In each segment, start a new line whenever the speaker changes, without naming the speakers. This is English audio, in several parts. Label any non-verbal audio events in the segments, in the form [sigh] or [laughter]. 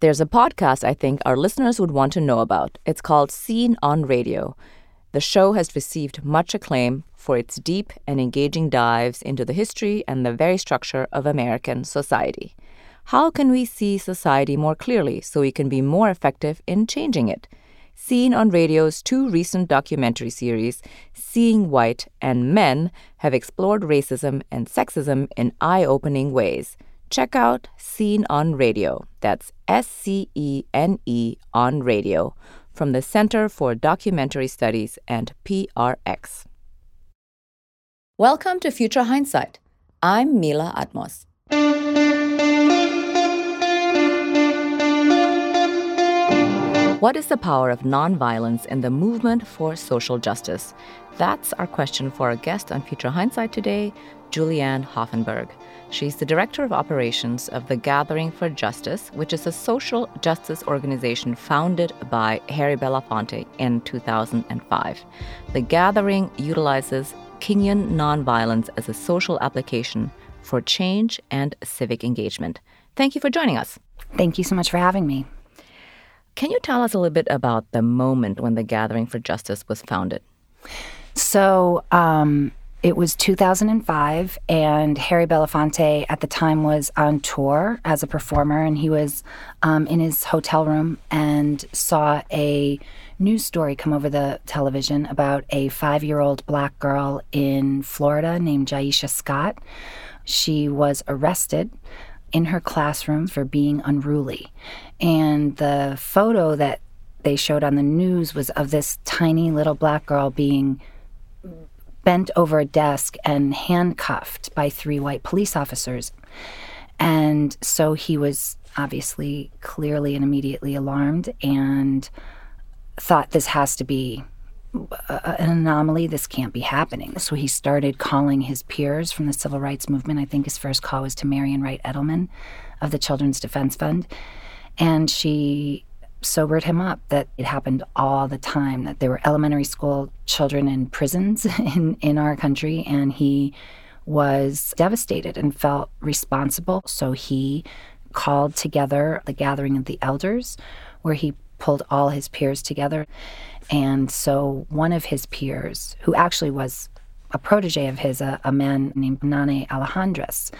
There's a podcast I think our listeners would want to know about. It's called Scene on Radio. The show has received much acclaim for its deep and engaging dives into the history and the very structure of American society. How can we see society more clearly so we can be more effective in changing it? Scene on Radio's two recent documentary series, Seeing White and Men, have explored racism and sexism in eye opening ways. Check out Scene on Radio. That's S C E N E on Radio from the Center for Documentary Studies and PRX. Welcome to Future Hindsight. I'm Mila Atmos. What is the power of nonviolence in the movement for social justice? That's our question for our guest on Future Hindsight today, Julianne Hoffenberg. She's the Director of Operations of the Gathering for Justice, which is a social justice organization founded by Harry Belafonte in 2005. The Gathering utilizes Kingian nonviolence as a social application for change and civic engagement. Thank you for joining us.
Thank you so much for having me.
Can you tell us a little bit about the moment when the Gathering for Justice was founded?
So, um, it was 2005, and Harry Belafonte at the time was on tour as a performer, and he was um, in his hotel room and saw a news story come over the television about a five year old black girl in Florida named Jaisha Scott. She was arrested in her classroom for being unruly. And the photo that they showed on the news was of this tiny little black girl being bent over a desk and handcuffed by three white police officers. And so he was obviously clearly and immediately alarmed and thought this has to be uh, uh, an anomaly. This can't be happening. So he started calling his peers from the civil rights movement. I think his first call was to Marian Wright Edelman of the Children's Defense Fund. And she sobered him up that it happened all the time, that there were elementary school children in prisons [laughs] in, in our country, and he was devastated and felt responsible. So he called together the gathering of the elders, where he pulled all his peers together. And so one of his peers, who actually was a protege of his, a, a man named Nane Alejandrez,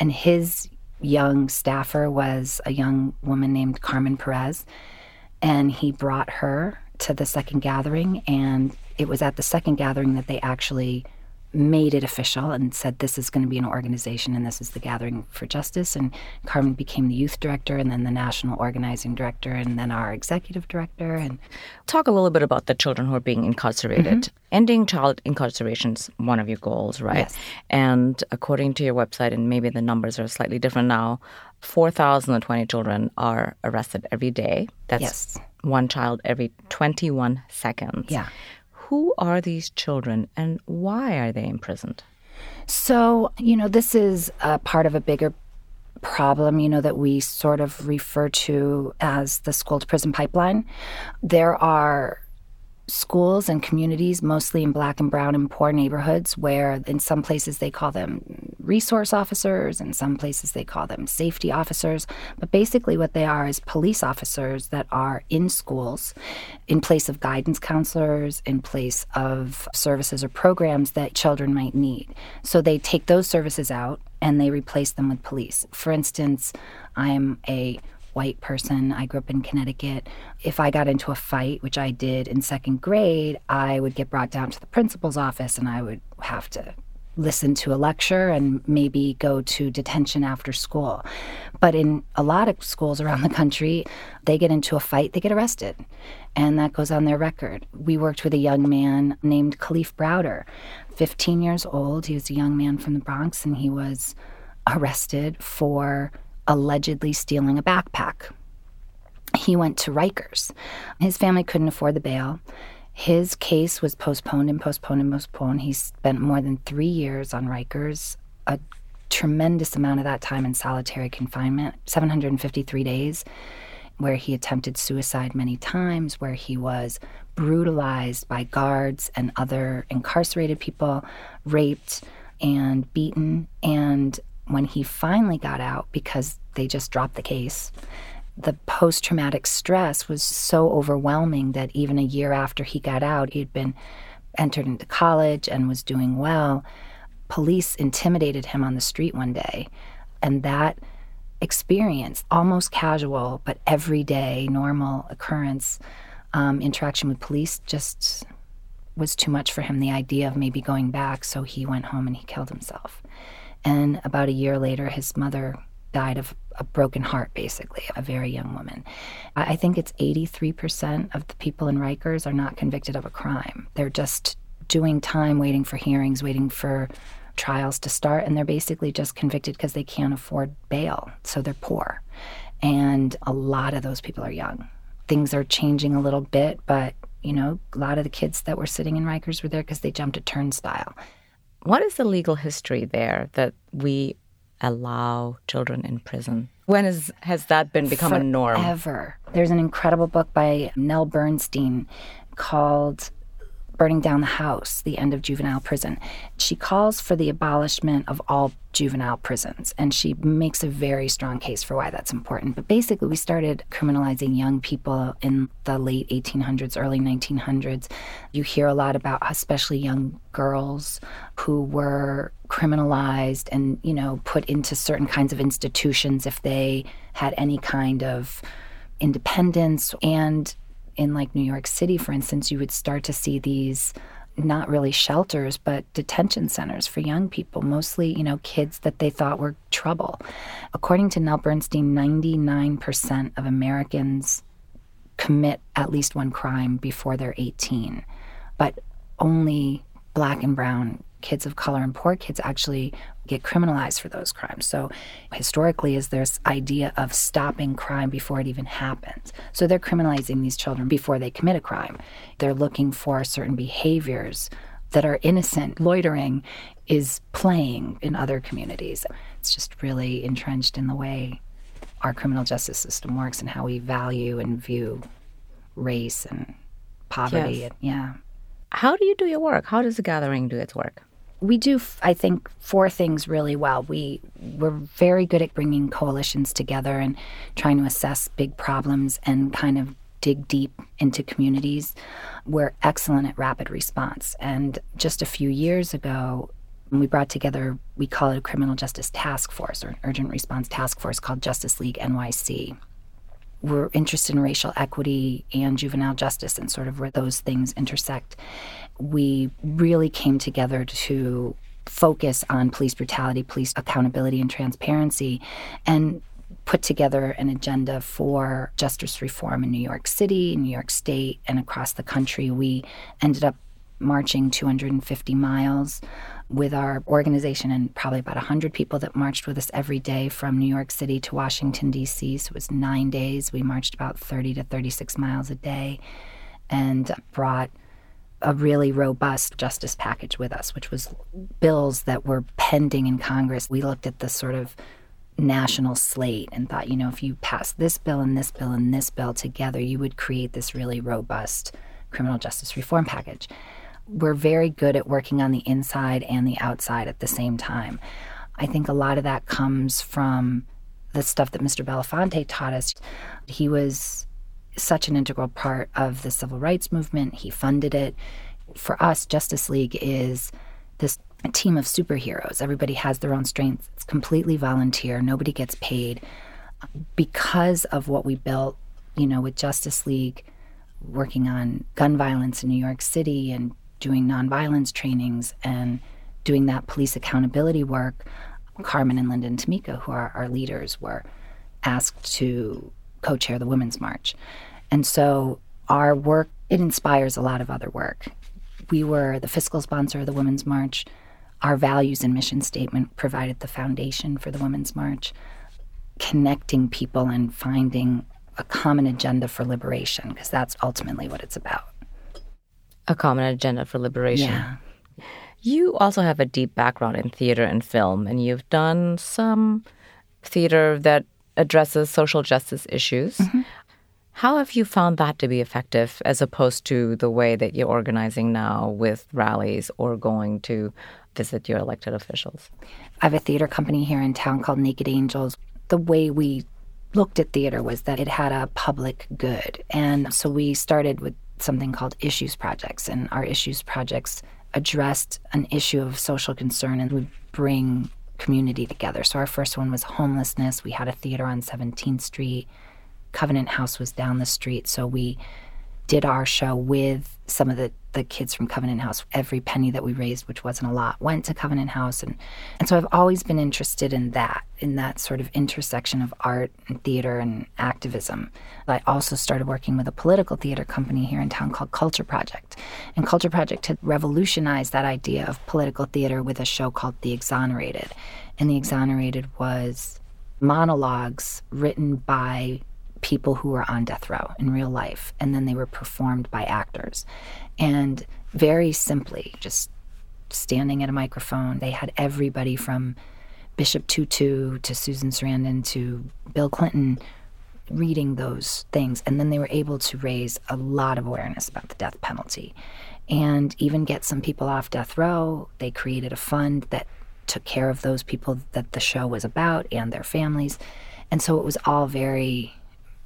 and his young staffer was a young woman named Carmen Perez and he brought her to the second gathering. And it was at the second gathering that they actually made it official and said this is going to be an organization and this is the Gathering for Justice. And Carmen became the youth director and then the national organizing director and then our executive director. And
talk a little bit about the children who are being incarcerated. Mm-hmm. Ending child incarceration is one of your goals, right?
Yes.
And according to your website, and maybe the numbers are slightly different now, 4,020 children are arrested every day.
That's yes.
one child every 21 seconds.
Yeah.
Who are these children and why are they imprisoned?
So, you know, this is a part of a bigger problem, you know, that we sort of refer to as the school to prison pipeline. There are schools and communities, mostly in black and brown and poor neighborhoods, where in some places they call them resource officers, in some places they call them safety officers. But basically, what they are is police officers that are in schools in place of guidance counselors, in place of services or programs that children might need. So they take those services out and they replace them with police. For instance, I'm a white person. I grew up in Connecticut. If I got into a fight, which I did in second grade, I would get brought down to the principal's office and I would have to listen to a lecture and maybe go to detention after school. But in a lot of schools around the country, they get into a fight, they get arrested. And that goes on their record. We worked with a young man named Kalief Browder, 15 years old. He was a young man from the Bronx and he was arrested for allegedly stealing a backpack. He went to Rikers. His family couldn't afford the bail. His case was postponed and postponed and postponed. He spent more than three years on Rikers, a tremendous amount of that time in solitary confinement, 753 days, where he attempted suicide many times, where he was brutalized by guards and other incarcerated people, raped and beaten. And when he finally got out, because they just dropped the case, the post traumatic stress was so overwhelming that even a year after he got out, he had been entered into college and was doing well. Police intimidated him on the street one day. And that experience, almost casual, but everyday, normal occurrence, um, interaction with police just was too much for him. The idea of maybe going back. So he went home and he killed himself. And about a year later, his mother died of a broken heart, basically, a very young woman. I think it's 83% of the people in Rikers are not convicted of a crime. They're just doing time, waiting for hearings, waiting for trials to start, and they're basically just convicted because they can't afford bail, so they're poor. And a lot of those people are young. Things are changing a little bit, but you know, a lot of the kids that were sitting in Rikers were there because they jumped a turnstile.
What is the legal history there that we allow children in prison? When is, has that been become
Forever.
a norm?
Ever. There's an incredible book by Nell Bernstein called burning down the house, the end of juvenile prison. She calls for the abolishment of all juvenile prisons, and she makes a very strong case for why that's important. But basically, we started criminalizing young people in the late 1800s, early 1900s. You hear a lot about, especially young girls who were criminalized and, you know, put into certain kinds of institutions if they had any kind of independence and in like New York City, for instance, you would start to see these not really shelters, but detention centers for young people, mostly, you know, kids that they thought were trouble. According to Nell Bernstein, 99% of Americans commit at least one crime before they're 18, but only black and brown kids of color and poor kids actually get criminalized for those crimes. So historically is this idea of stopping crime before it even happens. So they're criminalizing these children before they commit a crime. They're looking for certain behaviors that are innocent. Loitering is playing in other communities. It's just really entrenched in the way our criminal justice system works and how we value and view race and poverty.
Yes.
And, yeah.
How do you do your work? How does the gathering do its work?
We do i think four things really well. We we're very good at bringing coalitions together and trying to assess big problems and kind of dig deep into communities. We're excellent at rapid response. And just a few years ago we brought together we call it a criminal justice task force or an urgent response task force called justice league nyc we're interested in racial equity and juvenile justice and sort of where those things intersect. We really came together to focus on police brutality, police accountability, and transparency, and put together an agenda for justice reform in New York City, New York State, and across the country. We ended up marching 250 miles with our organization and probably about 100 people that marched with us every day from New York City to Washington, D.C. So it was nine days. We marched about 30 to 36 miles a day and brought a really robust justice package with us, which was bills that were pending in Congress. We looked at the sort of national slate and thought, you know, if you pass this bill and this bill and this bill together, you would create this really robust criminal justice reform package we're very good at working on the inside and the outside at the same time. I think a lot of that comes from the stuff that Mr. Belafonte taught us. He was such an integral part of the civil rights movement, he funded it. For us, Justice League is this team of superheroes. Everybody has their own strengths. It's completely volunteer, nobody gets paid. Because of what we built, you know, with Justice League, working on gun violence in New York City and doing nonviolence trainings and doing that police accountability work, Carmen and Lyndon Tamika, who are our leaders, were asked to co chair the Women's March. And so our work, it inspires a lot of other work. We were the fiscal sponsor of the Women's March. Our values and mission statement provided the foundation for the Women's March, connecting people and finding a common agenda for liberation, because that's ultimately what it's about
a common agenda for liberation.
Yeah.
You also have a deep background in theater and film, and you've done some theater that addresses social justice issues. Mm-hmm. How have you found that to be effective as opposed to the way that you're organizing now with rallies or going to visit your elected officials?
I have a theater company here in town called Naked Angels. The way we looked at theater was that it had a public good. And so we started with something called issues projects, and our issues projects addressed an issue of social concern and would bring community together. So our first one was homelessness. We had a theater on 17th Street. Covenant House was down the street. So we did our show with some of the, the kids from Covenant House. Every penny that we raised, which wasn't a lot, went to Covenant House. And, and so I've always been interested in that, in that sort of intersection of art and theater and activism. I also started working with a political theater company here in town called Culture Project. And Culture Project had revolutionized that idea of political theater with a show called The Exonerated. And The Exonerated was monologues written by people who were on death row in real life, and then they were performed by actors. And very simply, just standing at a microphone, they had everybody from Bishop Tutu to Susan Sarandon to Bill Clinton reading those things. And then they were able to raise a lot of awareness about the death penalty and even get some people off death row. They created a fund that took care of those people that the show was about and their families. And so it was all very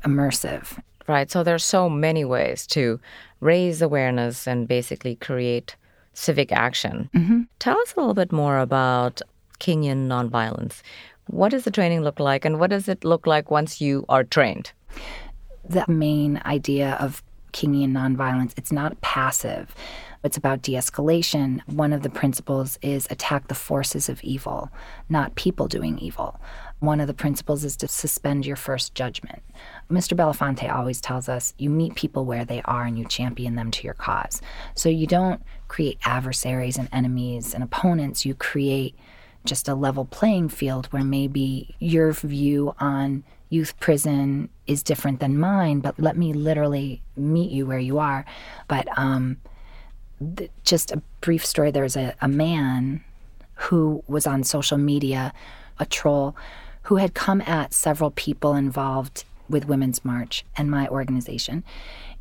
immersive.
Right. So there's so many ways to raise awareness and basically create civic action. Mm-hmm. Tell us a little bit more about Kingian nonviolence. What does the training look like, and what does it look like once you are trained?
The main idea of Kingian nonviolence, it's not passive. It's about de escalation. One of the principles is attack the forces of evil, not people doing evil. One of the principles is to suspend your first judgment. Mr. Belafonte always tells us you meet people where they are and you champion them to your cause. So you don't create adversaries and enemies and opponents, you create just a level playing field where maybe your view on youth prison is different than mine, but let me literally meet you where you are. But um, th- just a brief story there's a, a man who was on social media, a troll, who had come at several people involved with Women's March and my organization.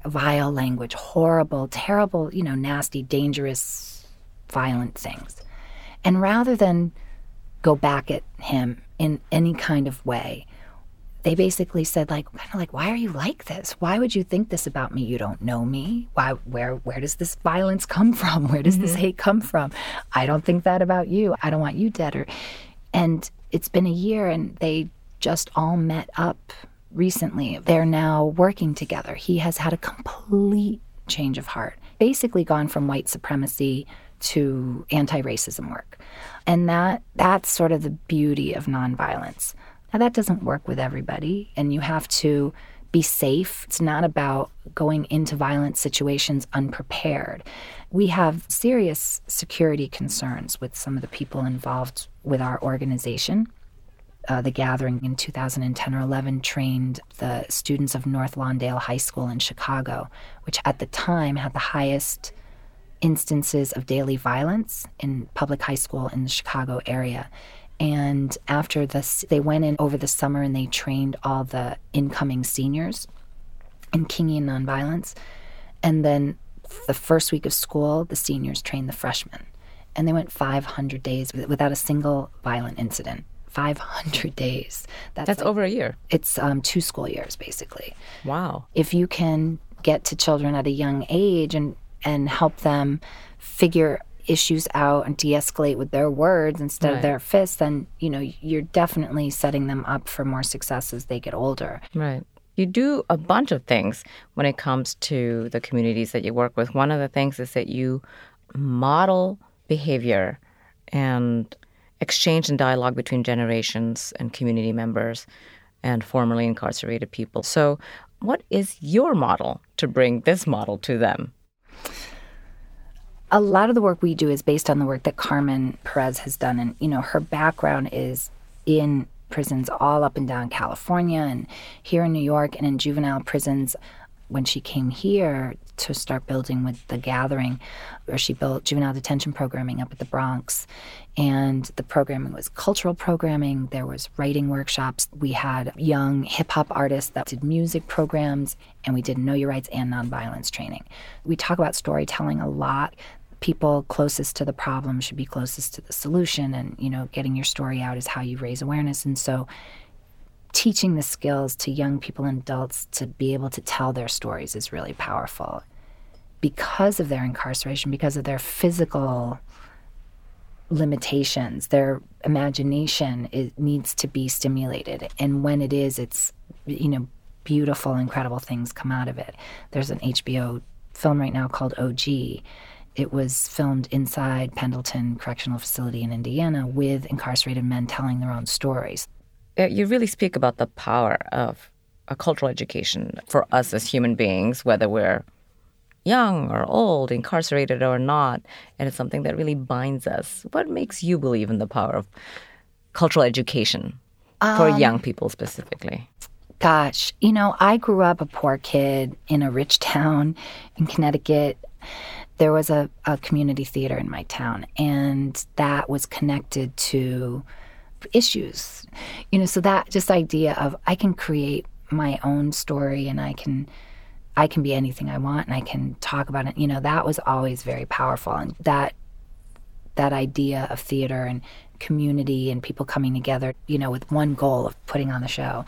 Vile language, horrible, terrible, you know, nasty, dangerous, violent things. And rather than go back at him in any kind of way, they basically said like kind of like why are you like this why would you think this about me you don't know me why where where does this violence come from where does mm-hmm. this hate come from i don't think that about you i don't want you dead or and it's been a year and they just all met up recently. They're now working together. He has had a complete change of heart, basically gone from white supremacy to anti-racism work. And that that's sort of the beauty of nonviolence. Now that doesn't work with everybody and you have to be safe. It's not about going into violent situations unprepared. We have serious security concerns with some of the people involved with our organization uh, the gathering in 2010 or 11 trained the students of North Lawndale High School in Chicago, which at the time had the highest instances of daily violence in public high school in the Chicago area. And after this, they went in over the summer and they trained all the incoming seniors in Kingian nonviolence. And then the first week of school, the seniors trained the freshmen. And they went 500 days without a single violent incident. 500 days.
That's, That's like, over a year.
It's um, two school years, basically.
Wow.
If you can get to children at a young age and, and help them figure issues out and de-escalate with their words instead right. of their fists, then you know you're definitely setting them up for more success as they get older.
Right. You do a bunch of things when it comes to the communities that you work with. One of the things is that you model behavior and exchange and dialogue between generations and community members and formerly incarcerated people. So, what is your model to bring this model to them?
A lot of the work we do is based on the work that Carmen Perez has done. And, you know, her background is in prisons all up and down California and here in New York and in juvenile prisons when she came here to start building with the gathering, where she built juvenile detention programming up at the Bronx. And the programming was cultural programming, there was writing workshops. We had young hip hop artists that did music programs, and we did know your rights and nonviolence training. We talk about storytelling a lot people closest to the problem should be closest to the solution and you know getting your story out is how you raise awareness and so teaching the skills to young people and adults to be able to tell their stories is really powerful because of their incarceration, because of their physical limitations, their imagination it needs to be stimulated. And when it is, it's, you know, beautiful, incredible things come out of it. There's an HBO film right now called OG. It was filmed inside Pendleton Correctional Facility in Indiana with incarcerated men telling their own stories.
You really speak about the power of a cultural education for us as human beings, whether we're young or old, incarcerated or not, and it's something that really binds us. What makes you believe in the power of cultural education for
Um,
young people specifically?
Gosh, you know, I grew up a poor kid in a rich town in Connecticut. There was a, a community theater in my town, and that was connected to issues. You know, so that just idea of I can create my own story and I can I can be anything I want and I can talk about it. You know, that was always very powerful and that that idea of theater and community and people coming together, you know, with one goal of putting on the show.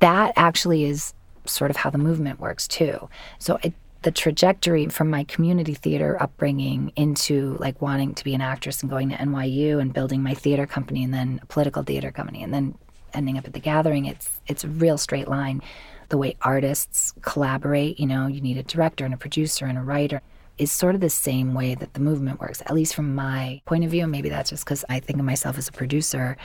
That actually is sort of how the movement works too. So it, the trajectory from my community theater upbringing into like wanting to be an actress and going to NYU and building my theater company and then a political theater company and then ending up at the gathering, it's it's a real straight line. The way artists collaborate, you know, you need a director and a producer and a writer is sort of the same way that the movement works, at least from my point of view. And Maybe that's just because I think of myself as a producer.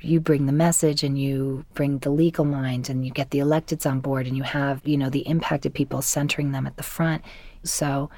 You bring the message and you bring the legal mind and you get the electeds on board and you have, you know, the impacted people centering them at the front. So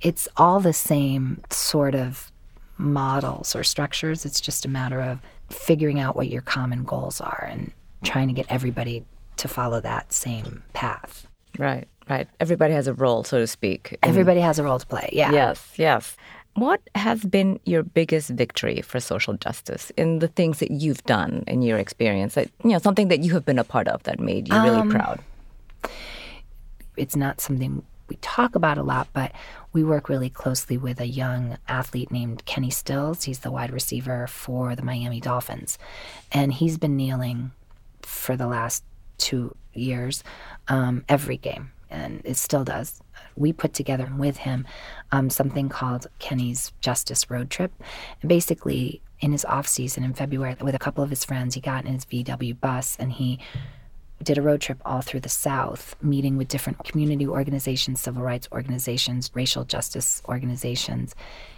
it's all the same sort of models or structures. It's just a matter of figuring out what your common goals are and trying to get everybody to follow that same path.
Right, right. Everybody has a role, so to speak.
Everybody has a role to play. Yeah.
Yes, yes. What has been your biggest victory for social justice in the things that you've done in your experience? That you know, something that you have been a part of that made you really
Um,
proud.
it's not something we talk about a lot, but we work really closely with a young athlete named Kenny Stills. He's the wide receiver for the Miami Dolphins. And he's been kneeling for the last two years um, every game, and it still does. We put together with him um, something called Kenny's Justice Road Trip. And basically, in his off season in February, with a couple of his friends, he got in his VW bus and he did a road trip all through the South, meeting with different community organizations, civil rights organizations, racial justice organizations,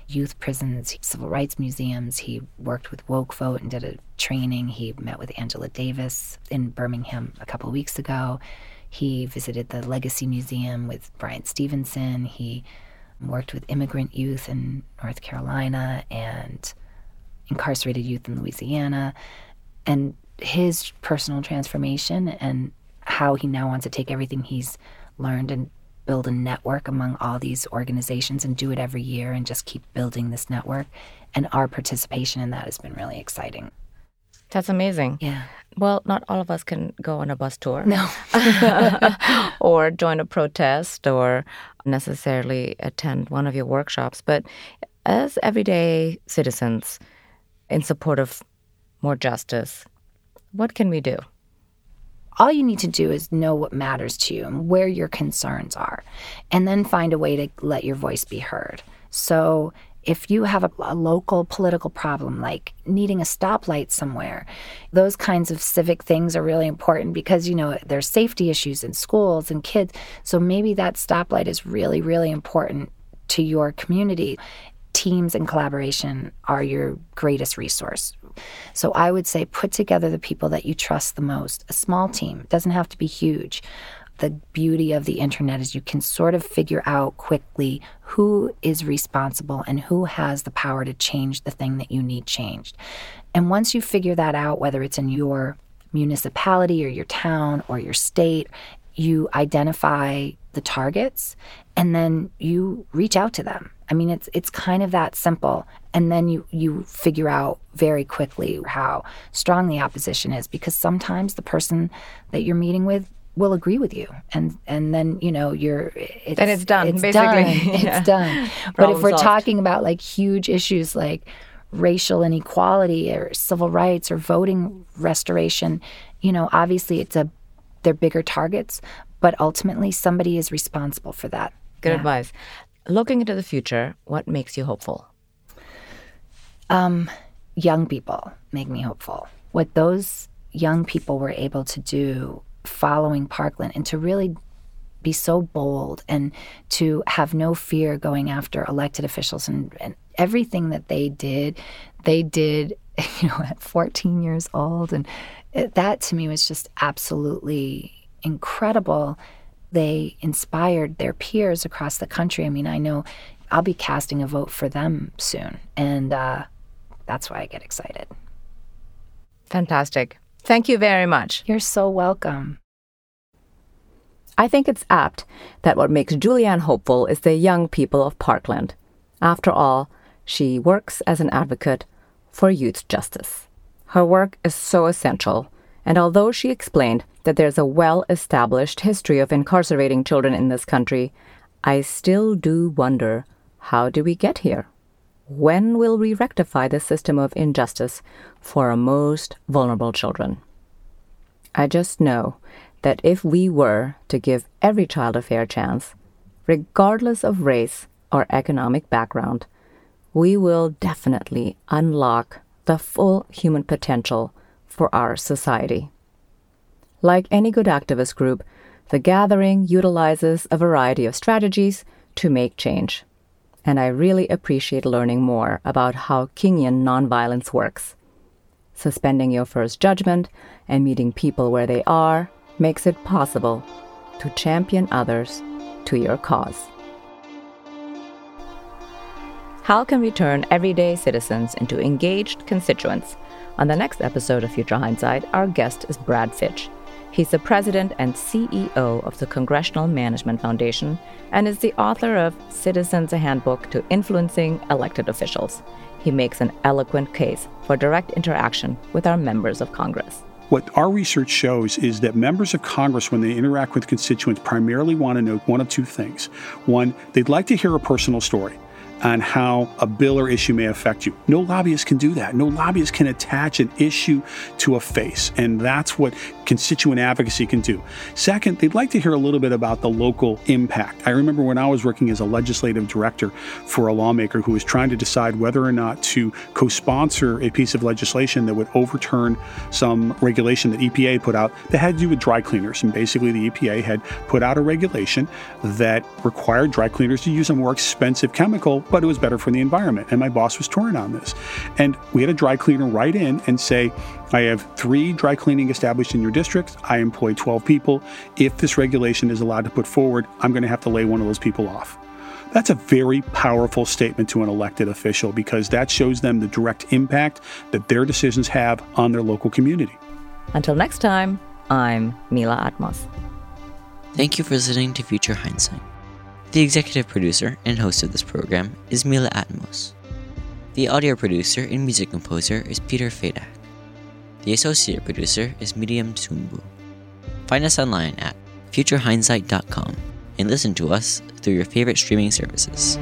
youth prisons, civil rights museums. He worked with Woke Vote and did a training. He met with Angela Davis in Birmingham a couple of weeks ago. He visited the Legacy Museum with Bryan Stevenson. He worked with immigrant youth in North Carolina and incarcerated youth in Louisiana. And his personal transformation and how he now wants to take everything he's learned and build a network among all these organizations and do it every year and just keep building this network. And our participation in that has been really exciting.
That's amazing.
Yeah.
Well, not all of us can go on a bus tour.
No. [laughs] [laughs]
or join a protest or necessarily attend one of your workshops. But as everyday citizens in support of more justice, what can we do?
all you need to do is know what matters to you and where your concerns are, and then find a way to let your voice be heard. So, if you have a, a, local political problem like needing a stoplight somewhere, those kinds of civic things are really important because, you know, there's safety issues in schools and kids. So maybe that stoplight is really, really important to your community. Teams and collaboration are your greatest resource. So I would say put together the people that you trust the most. A small team, it doesn't have to be huge. The beauty of the internet is you can sort of figure out quickly who is responsible and who has the power to change the thing that you need changed. And once you figure that out, whether it's in your municipality or your town or your state, you identify the targets and then you reach out to them. I mean it's it's kind of that simple and then you you figure out very quickly how strong the opposition is because sometimes the person that you're meeting with will agree with you and and then you know you're it's,
and it's done
it's
basically
done. [laughs]
Yeah.
it's done [laughs] but if we're
solved.
talking about like huge issues like racial inequality or civil rights or voting restoration, you know, obviously it's a they're bigger targets, but ultimately somebody is responsible for that.
Good yeah. advice. Looking into the future, what makes you hopeful?
Um, young people make me hopeful. What those young people were able to do following Parkland and to really be so bold and to have no fear going after elected officials and, and everything that they did, they did, [laughs] you know, at 14 years old. And it, that to me was just absolutely incredible. They inspired their peers across the country. I mean, I know I'll be casting a vote for them soon. And uh, that's why I get excited.
Fantastic. Thank you very much.
You're so welcome.
I think it's apt that what makes Julianne hopeful is the young people of Parkland. After all, she works as an advocate for youth justice. Her work is so essential, and although she explained that there's a well established history of incarcerating children in this country, I still do wonder how do we get here? When will we rectify this system of injustice for our most vulnerable children? I just know that if we were to give every child a fair chance, regardless of race or economic background, we will definitely unlock the full human potential for our society. Like any good activist group, the gathering utilizes a variety of strategies to make change. And I really appreciate learning more about how Kingian nonviolence works. Suspending your first judgment and meeting people where they are makes it possible to champion others to your cause. How can we turn everyday citizens into engaged constituents? On the next episode of Future Hindsight, our guest is Brad Fitch. He's the president and CEO of the Congressional Management Foundation and is the author of Citizens a Handbook to Influencing Elected Officials. He makes an eloquent case for direct interaction with our members of Congress.
What our research shows is that members of Congress, when they interact with constituents, primarily want to know one of two things. One, they'd like to hear a personal story on how a bill or issue may affect you. No lobbyist can do that. No lobbyist can attach an issue to a face, and that's what constituent advocacy can do. Second, they'd like to hear a little bit about the local impact. I remember when I was working as a legislative director for a lawmaker who was trying to decide whether or not to co sponsor a piece of legislation that would overturn some regulation that EPA put out that had to do with dry cleaners. And basically, the EPA had put out a regulation that required dry cleaners to use a more expensive chemical but it was better for the environment. And my boss was torn on this. And we had a dry cleaner write in and say, I have three dry cleaning established in your district. I employ 12 people. If this regulation is allowed to put forward, I'm going to have to lay one of those people off. That's a very powerful statement to an elected official because that shows them the direct impact that their decisions have on their local community.
Until next time, I'm Mila Atmos.
Thank you for listening to Future Hindsight. The executive producer and host of this program is Mila Atmos. The audio producer and music composer is Peter Fadak. The associate producer is Miriam Tumbu. Find us online at futurehindsight.com and listen to us through your favorite streaming services.